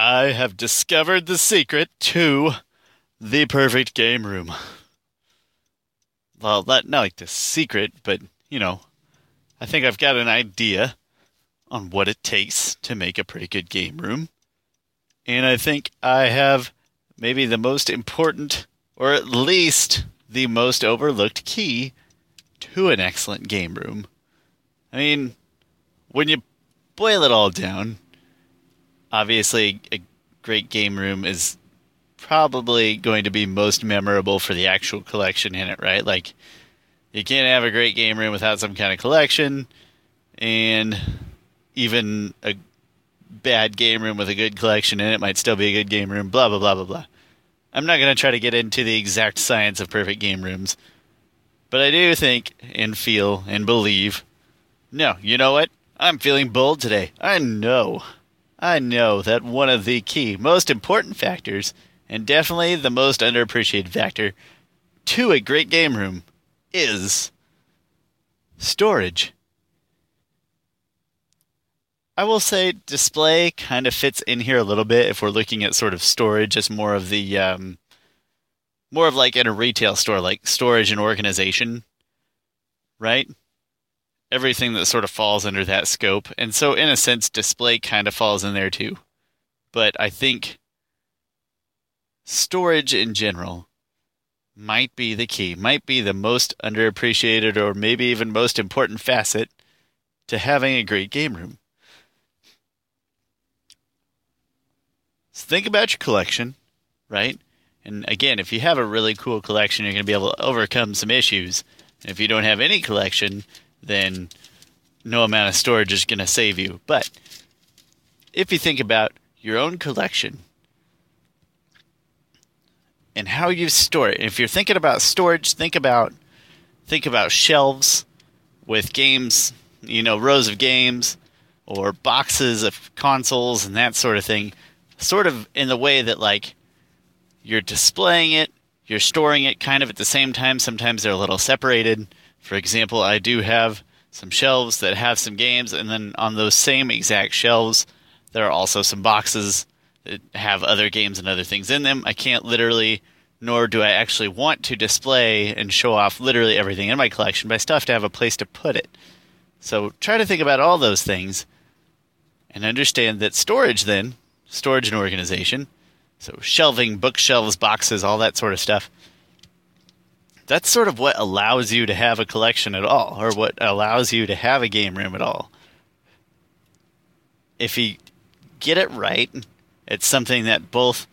I have discovered the secret to the perfect game room. Well, not, not like the secret, but, you know, I think I've got an idea on what it takes to make a pretty good game room. And I think I have maybe the most important, or at least the most overlooked key to an excellent game room. I mean, when you boil it all down, obviously a great game room is probably going to be most memorable for the actual collection in it, right? Like you can't have a great game room without some kind of collection and even a bad game room with a good collection in it might still be a good game room, blah blah blah blah blah. I'm not going to try to get into the exact science of perfect game rooms, but I do think and feel and believe. No, you know what? I'm feeling bold today. I know I know that one of the key, most important factors, and definitely the most underappreciated factor to a great game room is storage. I will say display kind of fits in here a little bit if we're looking at sort of storage as more of the um, more of like in a retail store, like storage and organization, right? Everything that sort of falls under that scope. And so, in a sense, display kind of falls in there too. But I think storage in general might be the key, might be the most underappreciated or maybe even most important facet to having a great game room. So think about your collection, right? And again, if you have a really cool collection, you're going to be able to overcome some issues. If you don't have any collection, then no amount of storage is going to save you. But if you think about your own collection and how you store it, if you're thinking about storage, think about think about shelves with games, you know, rows of games or boxes of consoles and that sort of thing, sort of in the way that like you're displaying it, you're storing it kind of at the same time. Sometimes they're a little separated for example, I do have some shelves that have some games, and then on those same exact shelves, there are also some boxes that have other games and other things in them. I can't literally, nor do I actually want to display and show off literally everything in my collection, but I still have to have a place to put it. So try to think about all those things and understand that storage, then, storage and organization, so shelving, bookshelves, boxes, all that sort of stuff that's sort of what allows you to have a collection at all, or what allows you to have a game room at all. If you get it right, it's something that both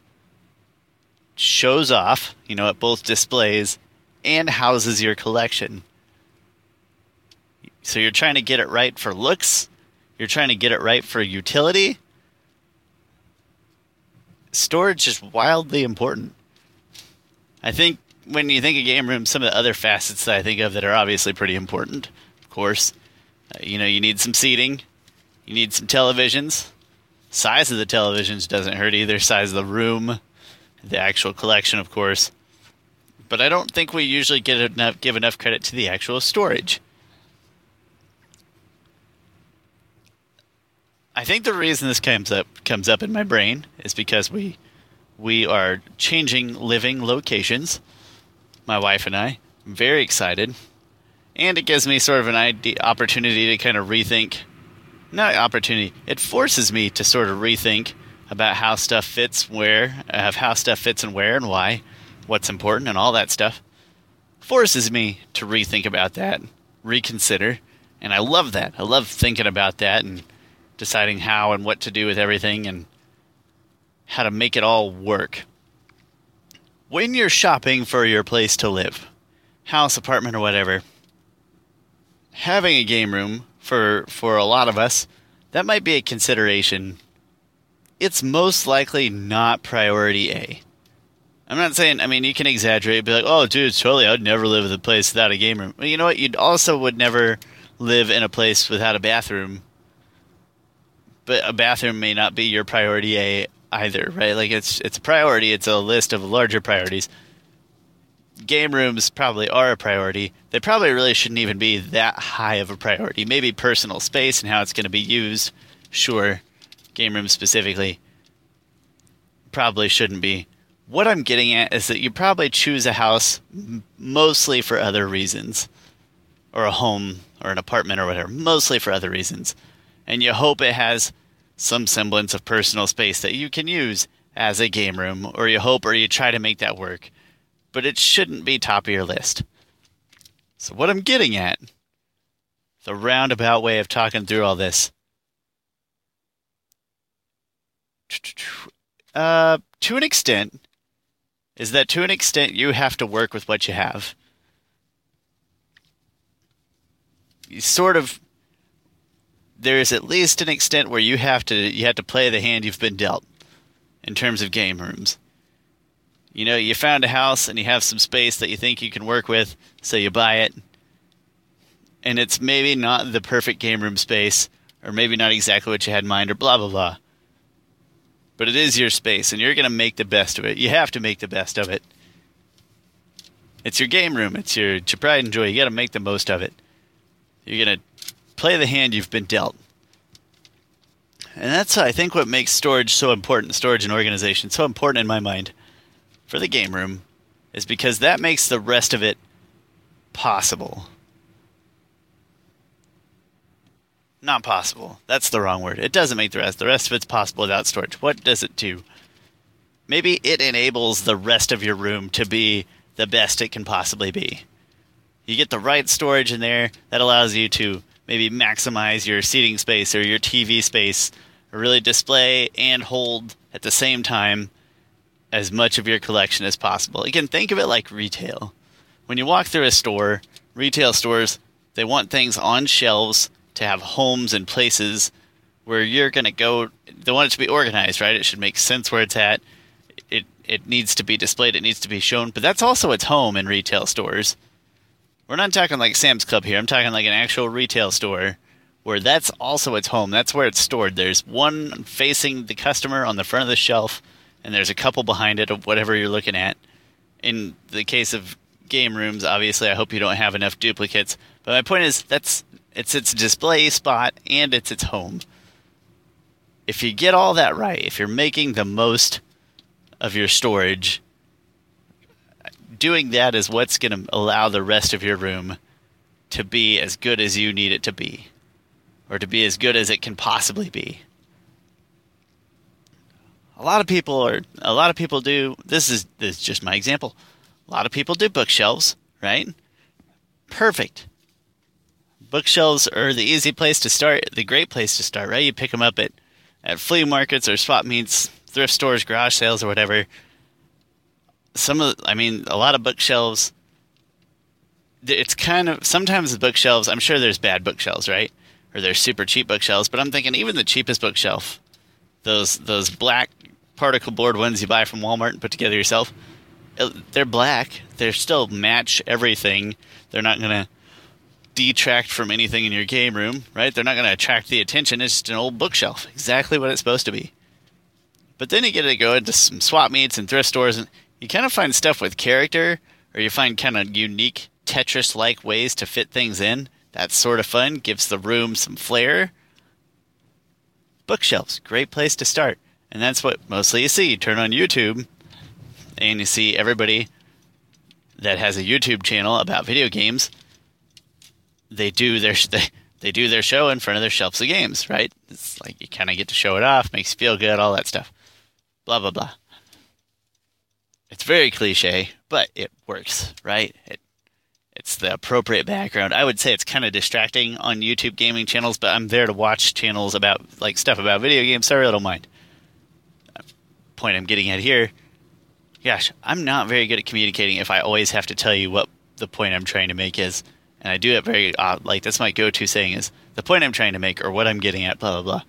shows off, you know, it both displays and houses your collection. So you're trying to get it right for looks, you're trying to get it right for utility. Storage is wildly important. I think when you think of game rooms, some of the other facets that I think of that are obviously pretty important, of course, uh, you know, you need some seating, you need some televisions. Size of the televisions doesn't hurt either. Size of the room, the actual collection, of course. But I don't think we usually get enough, give enough credit to the actual storage. I think the reason this comes up comes up in my brain is because we we are changing living locations my wife and I. I'm very excited. And it gives me sort of an idea, opportunity to kind of rethink. Not opportunity, it forces me to sort of rethink about how stuff fits where, how stuff fits and where and why, what's important and all that stuff. Forces me to rethink about that, reconsider. And I love that. I love thinking about that and deciding how and what to do with everything and how to make it all work when you're shopping for your place to live, house, apartment, or whatever, having a game room for for a lot of us, that might be a consideration. It's most likely not priority A. I'm not saying. I mean, you can exaggerate, be like, "Oh, dude, totally, I'd never live in a place without a game room." But you know what? You also would never live in a place without a bathroom. But a bathroom may not be your priority A either, right? Like it's it's a priority. It's a list of larger priorities. Game rooms probably are a priority. They probably really shouldn't even be that high of a priority. Maybe personal space and how it's going to be used. Sure, game rooms specifically. probably shouldn't be. What I'm getting at is that you probably choose a house mostly for other reasons, or a home, or an apartment, or whatever, mostly for other reasons. And you hope it has some semblance of personal space that you can use as a game room, or you hope or you try to make that work. But it shouldn't be top of your list. So, what I'm getting at, the roundabout way of talking through all this, uh, to an extent, is that to an extent you have to work with what you have. You sort of there is at least an extent where you have to you have to play the hand you've been dealt in terms of game rooms. You know, you found a house and you have some space that you think you can work with, so you buy it. And it's maybe not the perfect game room space, or maybe not exactly what you had in mind, or blah blah blah. But it is your space, and you're going to make the best of it. You have to make the best of it. It's your game room. It's your, your pride and joy. You got to make the most of it. You're going to play the hand you've been dealt. And that's, I think, what makes storage so important, storage and organization so important in my mind for the game room, is because that makes the rest of it possible. Not possible. That's the wrong word. It doesn't make the rest. The rest of it's possible without storage. What does it do? Maybe it enables the rest of your room to be the best it can possibly be. You get the right storage in there that allows you to maybe maximize your seating space or your TV space, or really display and hold at the same time as much of your collection as possible. Again, think of it like retail. When you walk through a store, retail stores, they want things on shelves to have homes and places where you're going to go. They want it to be organized, right? It should make sense where it's at. It it needs to be displayed. It needs to be shown. But that's also its home in retail stores. We're not talking like Sam's Club here. I'm talking like an actual retail store where that's also its home. That's where it's stored. There's one facing the customer on the front of the shelf and there's a couple behind it of whatever you're looking at. In the case of game rooms, obviously, I hope you don't have enough duplicates. But my point is, that's it's its display spot and it's its home. If you get all that right, if you're making the most of your storage, doing that is what's going to allow the rest of your room to be as good as you need it to be, or to be as good as it can possibly be. A lot of people are a lot of people do this is this is just my example. A lot of people do bookshelves right? Perfect. Bookshelves are the easy place to start the great place to start right? You pick them up at at flea markets or swap meets thrift stores garage sales or whatever some of i mean a lot of bookshelves it's kind of sometimes the bookshelves i'm sure there's bad bookshelves right or there's super cheap bookshelves but i'm thinking even the cheapest bookshelf those those black particle board ones you buy from Walmart and put together yourself. Uh, they're black. They still match everything. They're not going to detract from anything in your game room, right? They're not going to attract the attention. It's just an old bookshelf, exactly what it's supposed to be. But then you get to go into some swap meets and thrift stores, and you kind of find stuff with character, or you find kind of unique Tetris like ways to fit things in. That's sort of fun, gives the room some flair. Bookshelves, great place to start. And that's what mostly you see. You turn on YouTube and you see everybody that has a YouTube channel about video games. They do their they, they do their show in front of their shelves of games, right? It's like you kind of get to show it off, makes you feel good, all that stuff. Blah blah blah. It's very cliche, but it works, right? It it's the appropriate background. I would say it's kind of distracting on YouTube gaming channels, but I'm there to watch channels about like stuff about video games, so I don't mind. Point I'm getting at here. Gosh, I'm not very good at communicating if I always have to tell you what the point I'm trying to make is, and I do it very uh, like that's my go-to saying is the point I'm trying to make or what I'm getting at. Blah blah blah.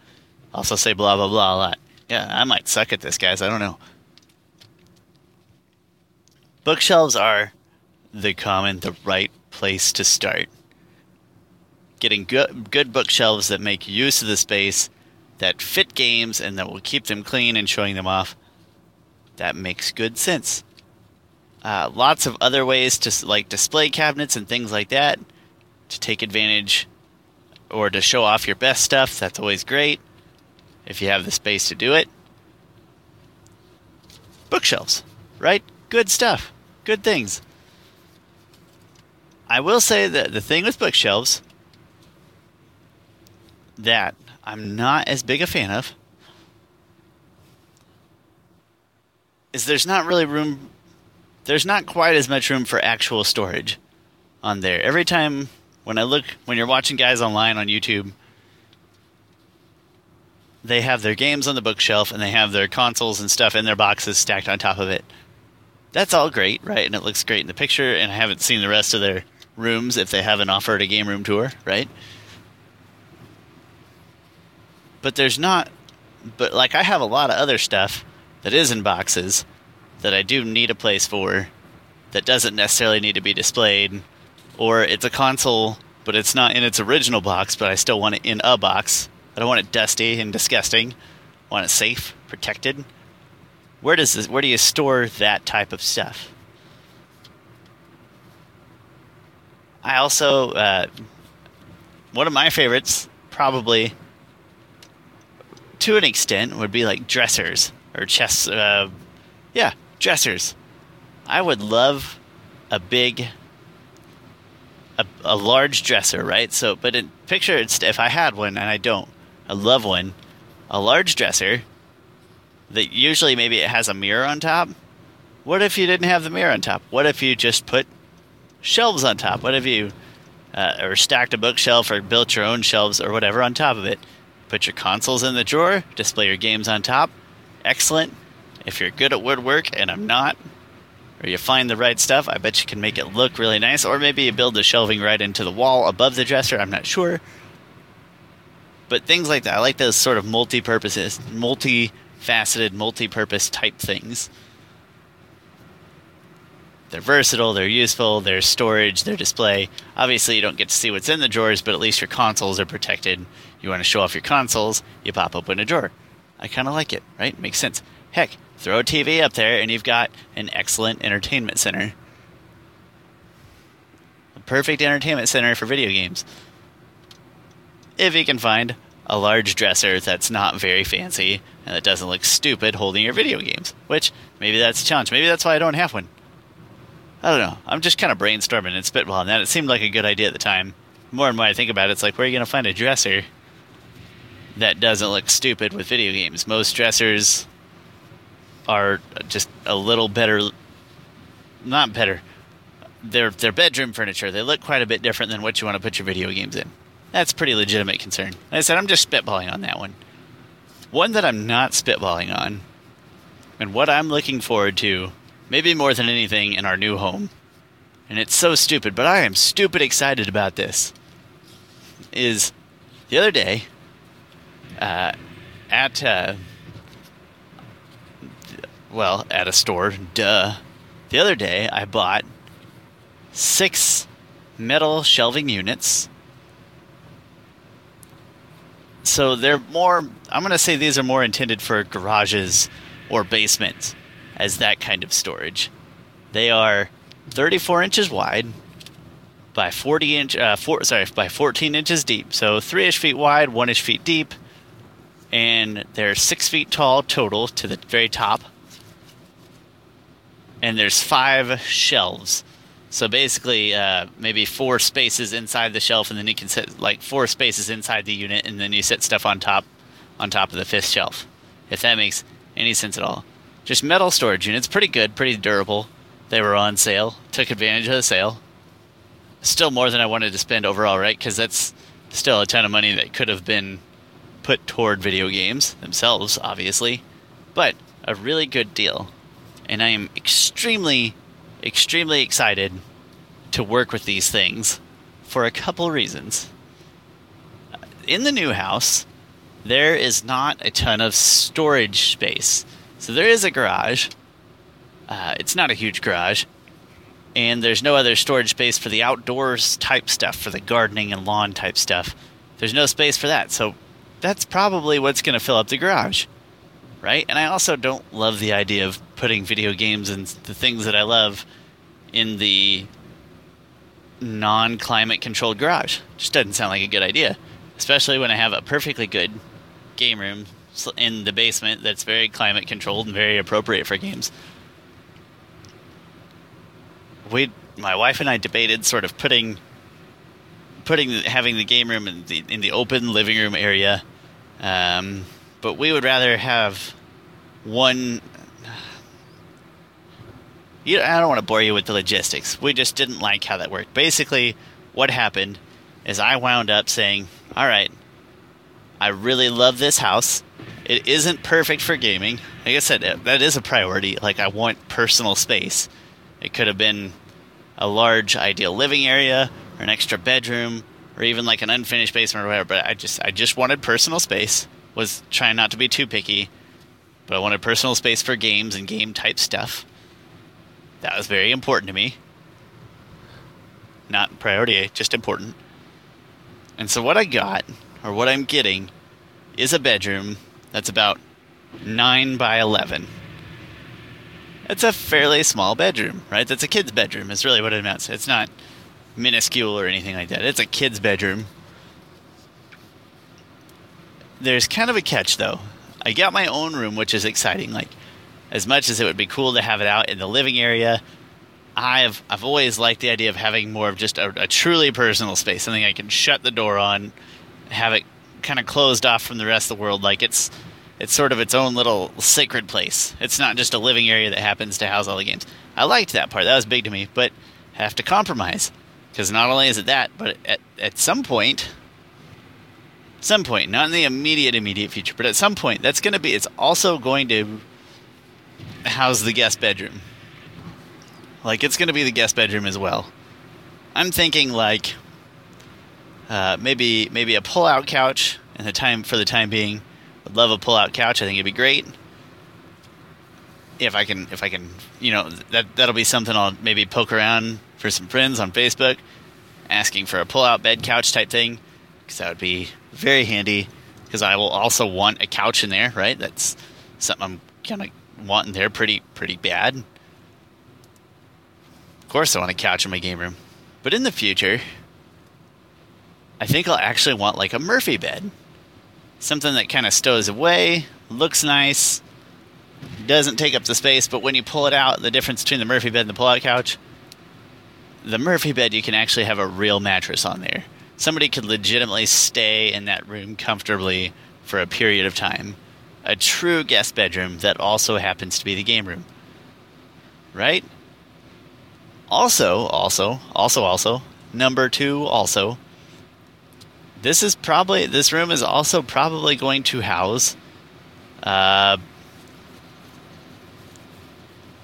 Also say blah blah blah a lot. Yeah, I might suck at this, guys. I don't know. Bookshelves are the common, the right place to start. Getting good, good bookshelves that make use of the space, that fit games, and that will keep them clean and showing them off. That makes good sense. Uh, lots of other ways to like display cabinets and things like that to take advantage or to show off your best stuff. That's always great if you have the space to do it. bookshelves, right? Good stuff, good things. I will say that the thing with bookshelves that I'm not as big a fan of is there's not really room there's not quite as much room for actual storage on there. Every time when I look when you're watching guys online on YouTube they have their games on the bookshelf and they have their consoles and stuff in their boxes stacked on top of it. That's all great, right? And it looks great in the picture and I haven't seen the rest of their rooms if they haven't offered a game room tour, right? But there's not but like I have a lot of other stuff that is in boxes that I do need a place for that doesn't necessarily need to be displayed or it's a console but it's not in its original box but I still want it in a box. I don't want it dusty and disgusting. I want it safe, protected. Where does this where do you store that type of stuff? I also uh, one of my favorites, probably to an extent, would be like dressers or chests. Uh, yeah, dressers. I would love a big, a, a large dresser, right? So, but in, picture it's if I had one, and I don't. I love one, a large dresser that usually maybe it has a mirror on top. What if you didn't have the mirror on top? What if you just put shelves on top. What if you uh, or stacked a bookshelf or built your own shelves or whatever on top of it? Put your consoles in the drawer, display your games on top. Excellent. If you're good at woodwork, and I'm not, or you find the right stuff, I bet you can make it look really nice. Or maybe you build the shelving right into the wall above the dresser. I'm not sure. But things like that, I like those sort of multi-purposes, multi-faceted, multi-purpose type things. They're versatile, they're useful, there's storage, their display. Obviously, you don't get to see what's in the drawers, but at least your consoles are protected. You want to show off your consoles, you pop open a drawer. I kind of like it, right? Makes sense. Heck, throw a TV up there and you've got an excellent entertainment center. A perfect entertainment center for video games. If you can find a large dresser that's not very fancy and that doesn't look stupid holding your video games, which maybe that's a challenge. Maybe that's why I don't have one. I don't know. I'm just kind of brainstorming and spitballing that. It seemed like a good idea at the time. More and more I think about it, it's like, where are you going to find a dresser that doesn't look stupid with video games? Most dressers are just a little better. Not better. They're, they're bedroom furniture. They look quite a bit different than what you want to put your video games in. That's pretty legitimate concern. Like I said, I'm just spitballing on that one. One that I'm not spitballing on, and what I'm looking forward to maybe more than anything in our new home. And it's so stupid, but I am stupid excited about this. Is the other day uh, at uh, well at a store, duh. The other day I bought six metal shelving units. So they're more. I'm going to say these are more intended for garages or basements as that kind of storage. They are 34 inches wide by 40 inch, uh, four, sorry, by 14 inches deep. So three ish feet wide, one ish feet deep, and they're six feet tall total to the very top. And there's five shelves. So basically, uh, maybe four spaces inside the shelf, and then you can set like four spaces inside the unit, and then you set stuff on top, on top of the fifth shelf. If that makes any sense at all just metal storage units. Pretty good, pretty durable. They were on sale. Took advantage of the sale. Still more than I wanted to spend overall, right? Because that's still a ton of money that could have been put toward video games themselves, obviously. But a really good deal. And I am extremely, extremely excited to work with these things for a couple reasons. In the new house, there is not a ton of storage space. So there is a garage. Uh, it's not a huge garage. And there's no other storage space for the outdoors type stuff, for the gardening and lawn type stuff. There's no space for that. So that's probably what's going to fill up the garage. Right? And I also don't love the idea of putting video games and the things that I love in the non climate controlled garage. Just doesn't sound like a good idea. Especially when I have a perfectly good game room in the basement that's very climate controlled and very appropriate for games. We, my wife and I, debated sort of putting, putting having the game room in the in the open living room area, um, but we would rather have one. You, I don't want to bore you with the logistics. We just didn't like how that worked. Basically, what happened is I wound up saying, "All right, I really love this house. It isn't perfect for gaming. Like I said, that is a priority. Like I want personal space. It could have been a large ideal living area or an extra bedroom or even like an unfinished basement or whatever, but I just I just wanted personal space. Was trying not to be too picky, but I wanted personal space for games and game type stuff. That was very important to me. Not priority, just important. And so what I got or what I'm getting is a bedroom that's about 9 by 11. It's a fairly small bedroom, right? That's a kid's bedroom, is really what it amounts. It's not minuscule or anything like that. It's a kid's bedroom. There's kind of a catch, though. I got my own room, which is exciting. Like, as much as it would be cool to have it out in the living area, I've I've always liked the idea of having more of just a, a truly personal space, something I can shut the door on, have it kind of closed off from the rest of the world. Like it's it's sort of its own little sacred place. It's not just a living area that happens to house all the games. I liked that part. That was big to me, but have to compromise because not only is it that, but at at some point, some point, not in the immediate immediate future, but at some point, that's going to be. It's also going to house the guest bedroom. Like it's going to be the guest bedroom as well. I'm thinking like uh, maybe maybe a pull-out couch And the time for the time being. Would love a pull-out couch. I think it'd be great. If I can, if I can, you know, that that'll be something I'll maybe poke around for some friends on Facebook, asking for a pull-out bed couch type thing, because that would be very handy. Because I will also want a couch in there, right? That's something I'm kind of wanting there pretty pretty bad. Of course, I want a couch in my game room, but in the future, I think I'll actually want like a Murphy bed. Something that kind of stows away, looks nice, doesn't take up the space, but when you pull it out, the difference between the Murphy bed and the pull-out couch, the Murphy bed you can actually have a real mattress on there. Somebody could legitimately stay in that room comfortably for a period of time. A true guest bedroom that also happens to be the game room. Right? Also, also, also, also, number two, also, this is probably this room is also probably going to house uh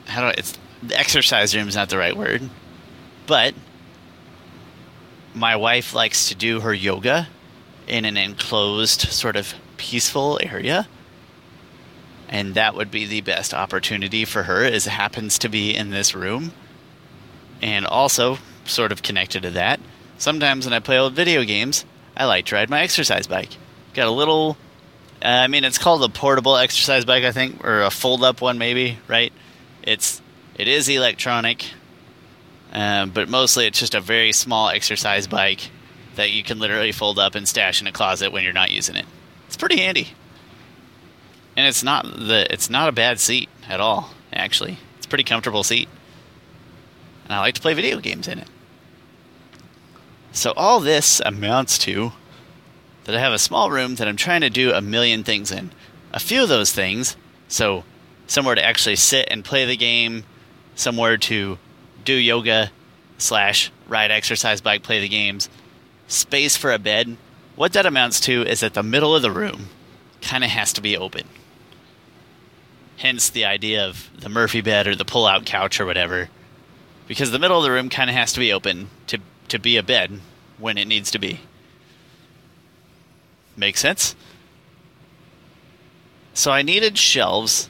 how do I, it's the exercise room is not the right word but my wife likes to do her yoga in an enclosed sort of peaceful area and that would be the best opportunity for her as it happens to be in this room and also sort of connected to that sometimes when i play old video games I like to ride my exercise bike. Got a little, uh, I mean, it's called a portable exercise bike, I think, or a fold-up one, maybe. Right? It's it is electronic, um, but mostly it's just a very small exercise bike that you can literally fold up and stash in a closet when you're not using it. It's pretty handy, and it's not the it's not a bad seat at all. Actually, it's a pretty comfortable seat, and I like to play video games in it. So all this amounts to that I have a small room that I'm trying to do a million things in. A few of those things, so somewhere to actually sit and play the game, somewhere to do yoga slash ride exercise bike, play the games, space for a bed. What that amounts to is that the middle of the room kind of has to be open. Hence the idea of the Murphy bed or the pull out couch or whatever. Because the middle of the room kind of has to be open to to be a bed when it needs to be. Make sense? So I needed shelves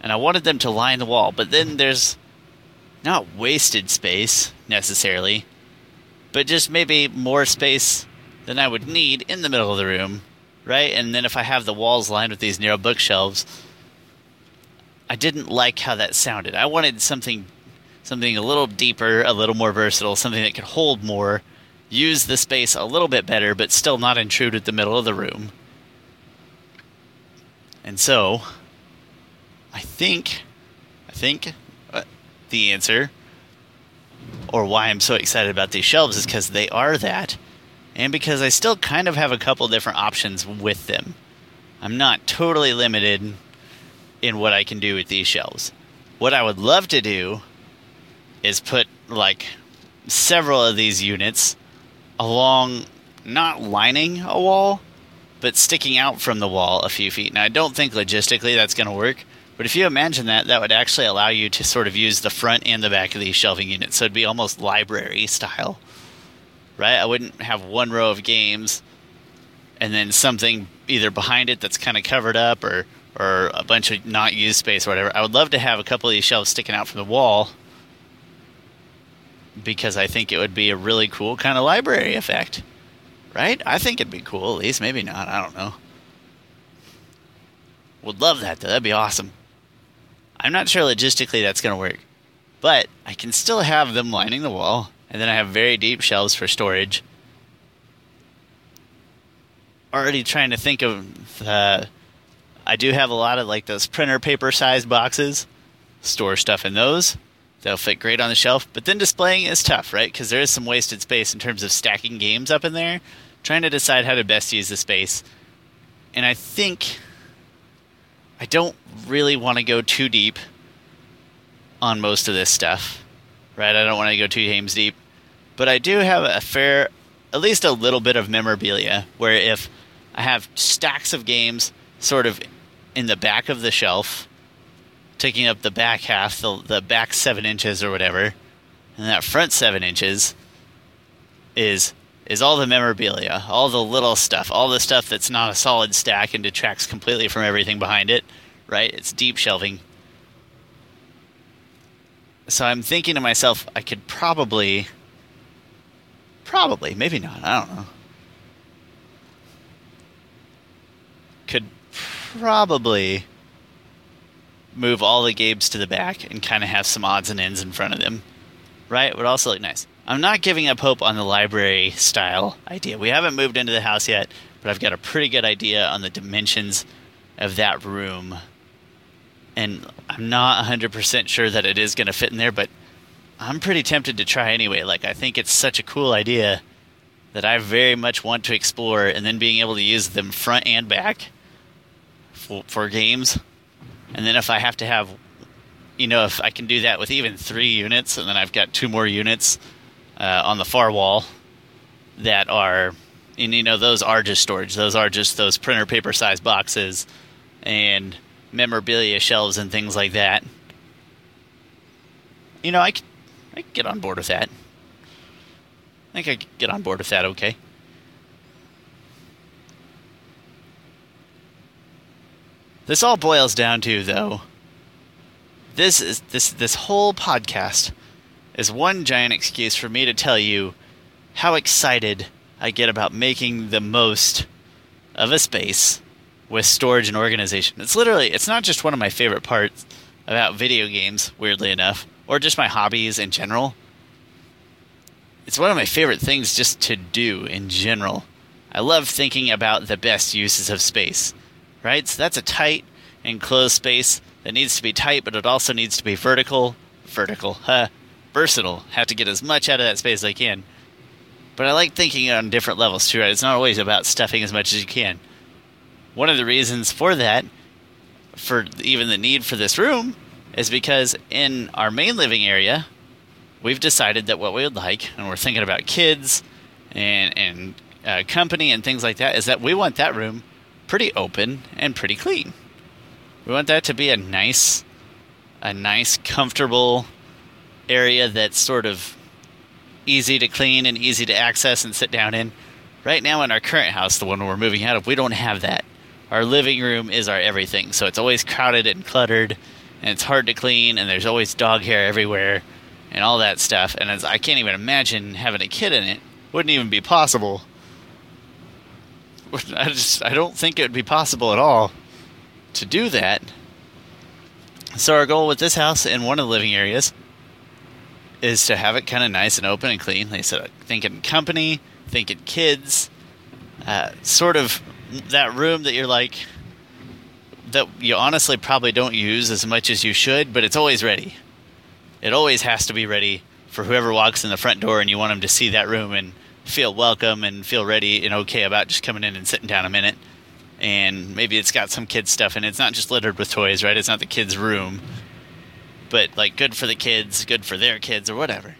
and I wanted them to line the wall, but then there's not wasted space necessarily, but just maybe more space than I would need in the middle of the room, right? And then if I have the walls lined with these narrow bookshelves, I didn't like how that sounded. I wanted something something a little deeper, a little more versatile, something that could hold more, use the space a little bit better, but still not intrude at the middle of the room. And so, I think, I think uh, the answer, or why I'm so excited about these shelves, is because they are that, and because I still kind of have a couple different options with them. I'm not totally limited in what I can do with these shelves. What I would love to do is put like several of these units along, not lining a wall, but sticking out from the wall a few feet. Now, I don't think logistically that's going to work, but if you imagine that, that would actually allow you to sort of use the front and the back of these shelving units. So it'd be almost library style, right? I wouldn't have one row of games and then something either behind it that's kind of covered up or or a bunch of not used space or whatever. I would love to have a couple of these shelves sticking out from the wall because I think it would be a really cool kind of library effect. Right? I think it'd be cool, at least. Maybe not. I don't know. Would love that, though. That'd be awesome. I'm not sure logistically that's going to work. But I can still have them lining the wall, and then I have very deep shelves for storage. Already trying to think of the. I do have a lot of like those printer paper sized boxes. Store stuff in those. They'll fit great on the shelf, but then displaying is tough, right? Because there is some wasted space in terms of stacking games up in there, trying to decide how to best use the space. And I think I don't really want to go too deep on most of this stuff, right? I don't want to go two games deep, but I do have a fair, at least a little bit of memorabilia where if I have stacks of games sort of in the back of the shelf taking up the back half, the, the back seven inches or whatever, and that front seven inches is is all the memorabilia, all the little stuff, all the stuff that's not a solid stack and detracts completely from everything behind it, right? It's deep shelving. So I'm thinking to myself, I could probably, probably, maybe not, I don't know. Could probably move all the games to the back and kind of have some odds and ends in front of them. Right? Would also look nice. I'm not giving up hope on the library style idea. We haven't moved into the house yet, but I've got a pretty good idea on the dimensions of that room. And I'm not 100% sure that it is going to fit in there, but I'm pretty tempted to try anyway. Like, I think it's such a cool idea that I very much want to explore, and then being able to use them front and back for, for games and then if I have to have, you know, if I can do that with even three units, and then I've got two more units uh, on the far wall that are, and you know, those are just storage. Those are just those printer paper size boxes and memorabilia shelves and things like that. You know, I I could get on board with that. I think I could get on board with that okay. This all boils down to though this is this this whole podcast is one giant excuse for me to tell you how excited I get about making the most of a space with storage and organization. It's literally it's not just one of my favorite parts about video games, weirdly enough, or just my hobbies in general. It's one of my favorite things just to do in general. I love thinking about the best uses of space right? So that's a tight, enclosed space that needs to be tight, but it also needs to be vertical. Vertical, huh? Versatile. Have to get as much out of that space as I can. But I like thinking on different levels too, right? It's not always about stuffing as much as you can. One of the reasons for that, for even the need for this room, is because in our main living area, we've decided that what we would like, and we're thinking about kids and and uh, company and things like that, is that we want that room pretty open and pretty clean. We want that to be a nice, a nice, comfortable area that's sort of easy to clean and easy to access and sit down in. Right now, in our current house, the one we're moving out of, we don't have that. Our living room is our everything, so it's always crowded and cluttered, and it's hard to clean, and there's always dog hair everywhere, and all that stuff. And I can't even imagine having a kid in it. Wouldn't even be possible. I just I don't think it would be possible at all to do that. So our goal with this house in one of the living areas is to have it kind of nice and open and clean. Like I said, thinking company, thinking kids, uh, sort of that room that you're like that you honestly probably don't use as much as you should, but it's always ready. It always has to be ready for whoever walks in the front door and you want them to see that room and feel welcome and feel ready and okay about just coming in and sitting down a minute. And maybe it's got some kids stuff and it. It's not just littered with toys, right? It's not the kids' room. But like good for the kids, good for their kids or whatever.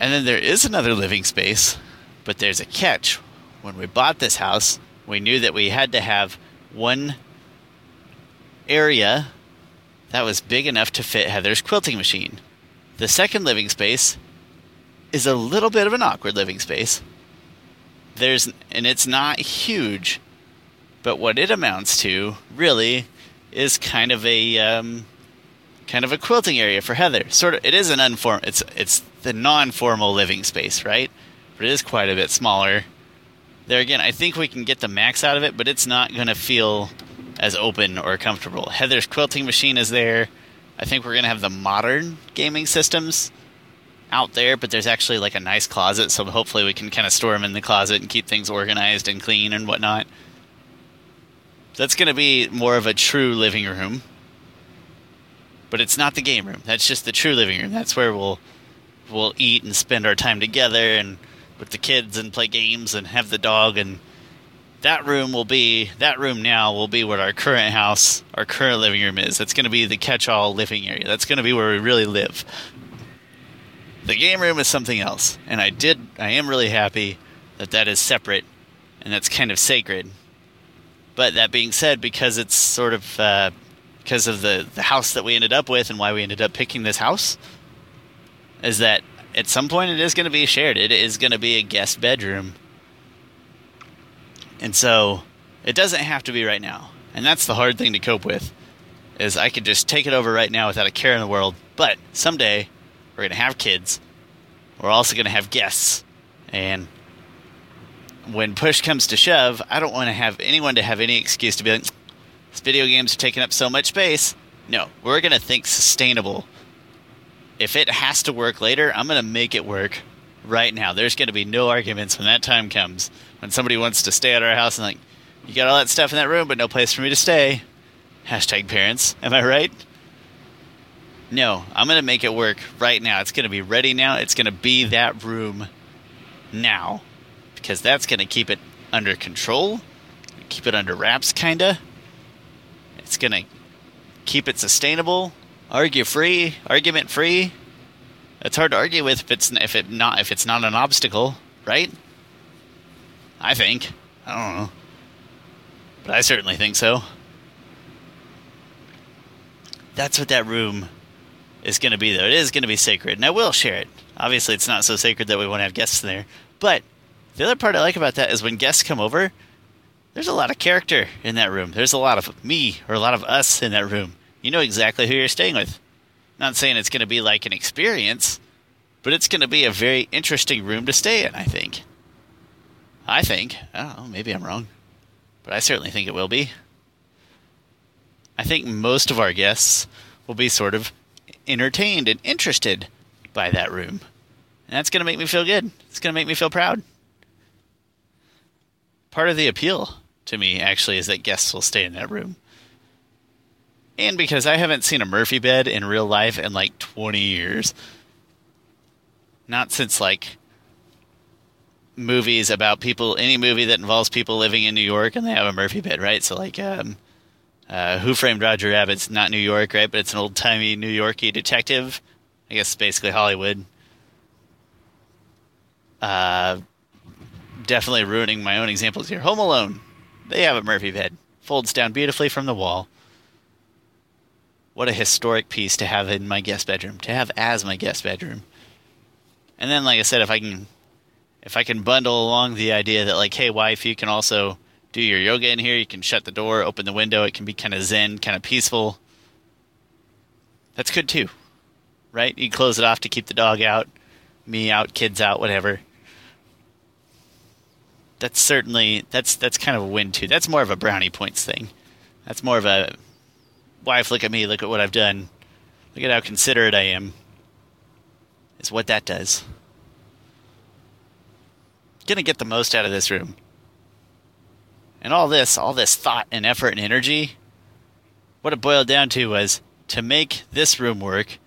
And then there is another living space, but there's a catch. When we bought this house, we knew that we had to have one area that was big enough to fit Heather's quilting machine. The second living space is a little bit of an awkward living space. There's and it's not huge, but what it amounts to really is kind of a um, kind of a quilting area for Heather. Sort of, it is an unform. It's it's the non-formal living space, right? But it is quite a bit smaller. There again, I think we can get the max out of it, but it's not going to feel as open or comfortable. Heather's quilting machine is there. I think we're going to have the modern gaming systems out there, but there's actually like a nice closet, so hopefully we can kind of store them in the closet and keep things organized and clean and whatnot. That's going to be more of a true living room, but it's not the game room. That's just the true living room. That's where we'll we'll eat and spend our time together and with the kids and play games and have the dog and that room will be that room now will be what our current house, our current living room is. That's going to be the catch-all living area. That's going to be where we really live. The game room is something else, and I did I am really happy that that is separate and that's kind of sacred. But that being said, because it's sort of uh, because of the the house that we ended up with and why we ended up picking this house, is that at some point it is going to be shared. It is going to be a guest bedroom and so it doesn't have to be right now. And that's the hard thing to cope with. Is I could just take it over right now without a care in the world. But someday we're going to have kids. We're also going to have guests. And when push comes to shove, I don't want to have anyone to have any excuse to be like, video games are taking up so much space. No, we're going to think sustainable. If it has to work later, I'm going to make it work right now. There's going to be no arguments when that time comes. When somebody wants to stay at our house and like, you got all that stuff in that room, but no place for me to stay. Hashtag parents. Am I right? No, I'm going to make it work right now. It's going to be ready now. It's going to be hmm. that room now. Because that's going to keep it under control, keep it under wraps, kind of. It's going to keep it sustainable, argue free, argument free. It's hard to argue with if it's if it not if it's not an obstacle, right? I think. I don't know. But I certainly think so. That's what that room is going to be, though. It is going to be sacred, and I will share it. Obviously, it's not so sacred that we want to have guests in there. But the other part I like about that is when guests come over, there's a lot of character in that room. There's a lot of me or a lot of us in that room. You know exactly who you're staying with. Not saying it's going to be like an experience, but it's going to be a very interesting room to stay in, I think. I think. I don't know, maybe I'm wrong. But I certainly think it will be. I think most of our guests will be sort of entertained and interested by that room. And that's going to make me feel good. It's going to make me feel proud. Part of the appeal to me, actually, is that guests will stay in that room. And because I haven't seen a Murphy bed in real life in like 20 years. Not since like movies about people, any movie that involves people living in New York and they have a Murphy bed, right? So like, um, uh, Who Framed Roger Rabbit's not New York, right? But it's an old timey New Yorky detective. I guess basically Hollywood. Uh, definitely ruining my own examples here. Home Alone, they have a Murphy bed, folds down beautifully from the wall. What a historic piece to have in my guest bedroom, to have as my guest bedroom. And then, like I said, if I can if I can bundle along the idea that like, hey, wife, you can also do your yoga in here. You can shut the door, open the window. It can be kind of zen, kind of peaceful. That's good too, right? You close it off to keep the dog out, me out, kids out, whatever. That's certainly that's that's kind of a win too. That's more of a brownie points thing. That's more of a wife. Look at me. Look at what I've done. Look at how considerate I am. Is what that does to get the most out of this room. And all this, all this thought and effort and energy, what it boiled down to was to make this room work.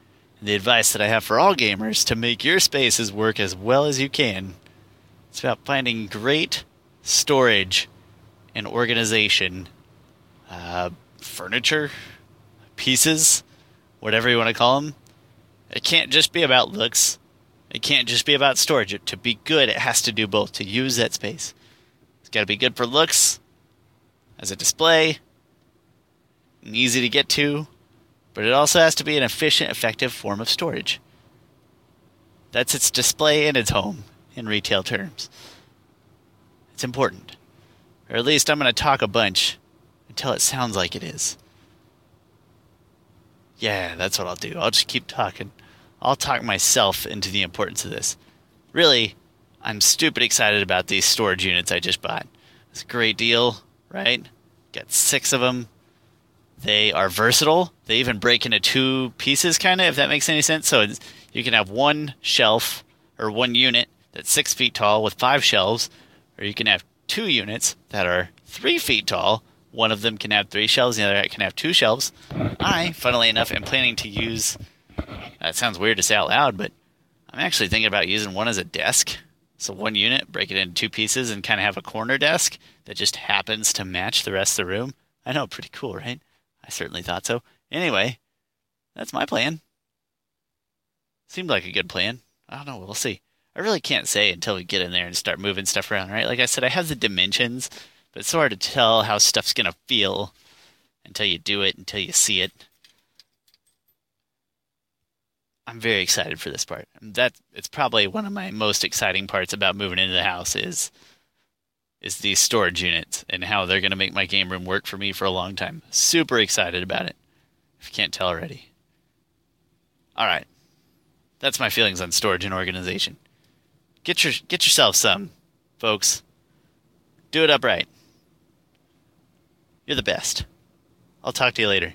The advice that I have for all gamers to make your spaces work as well as you can. It's about finding great storage and organization, uh, furniture, pieces, whatever you want to call them. It can't just be about looks. It can't just be about storage. To be good, it has to do both. To use that space, it's got to be good for looks, as a display, and easy to get to, but it also has to be an efficient, effective form of storage. That's its display and its home in retail terms. It's important. Or at least I'm going to talk a bunch until it sounds like it is. Yeah, that's what I'll do. I'll just keep talking. I'll talk myself into the importance of this. Really, I'm stupid excited about these storage units I just bought. It's a great deal, right? Got six of them. They are versatile. They even break into two pieces, kind of, if that makes any sense. So you can have one shelf or one unit that's six feet tall with five shelves, or you can have two units that are three feet tall. One of them can have three shelves, the other can have two shelves. I, funnily enough, am planning to use. That sounds weird to say out loud, but I'm actually thinking about using one as a desk. So one unit, break it into two pieces, and kind of have a corner desk that just happens to match the rest of the room. I know, pretty cool, right? I certainly thought so. Anyway, that's my plan. Seemed like a good plan. I don't know. We'll see. I really can't say until we get in there and start moving stuff around, right? Like I said, I have the dimensions, but it's hard to tell how stuff's going to feel until you do it, until you see it. I'm very excited for this part. That it's probably one of my most exciting parts about moving into the house is is these storage units and how they're going to make my game room work for me for a long time. Super excited about it. If you can't tell already. All right. That's my feelings on storage and organization. Get your get yourself some, folks. Do it upright. You're the best. I'll talk to you later.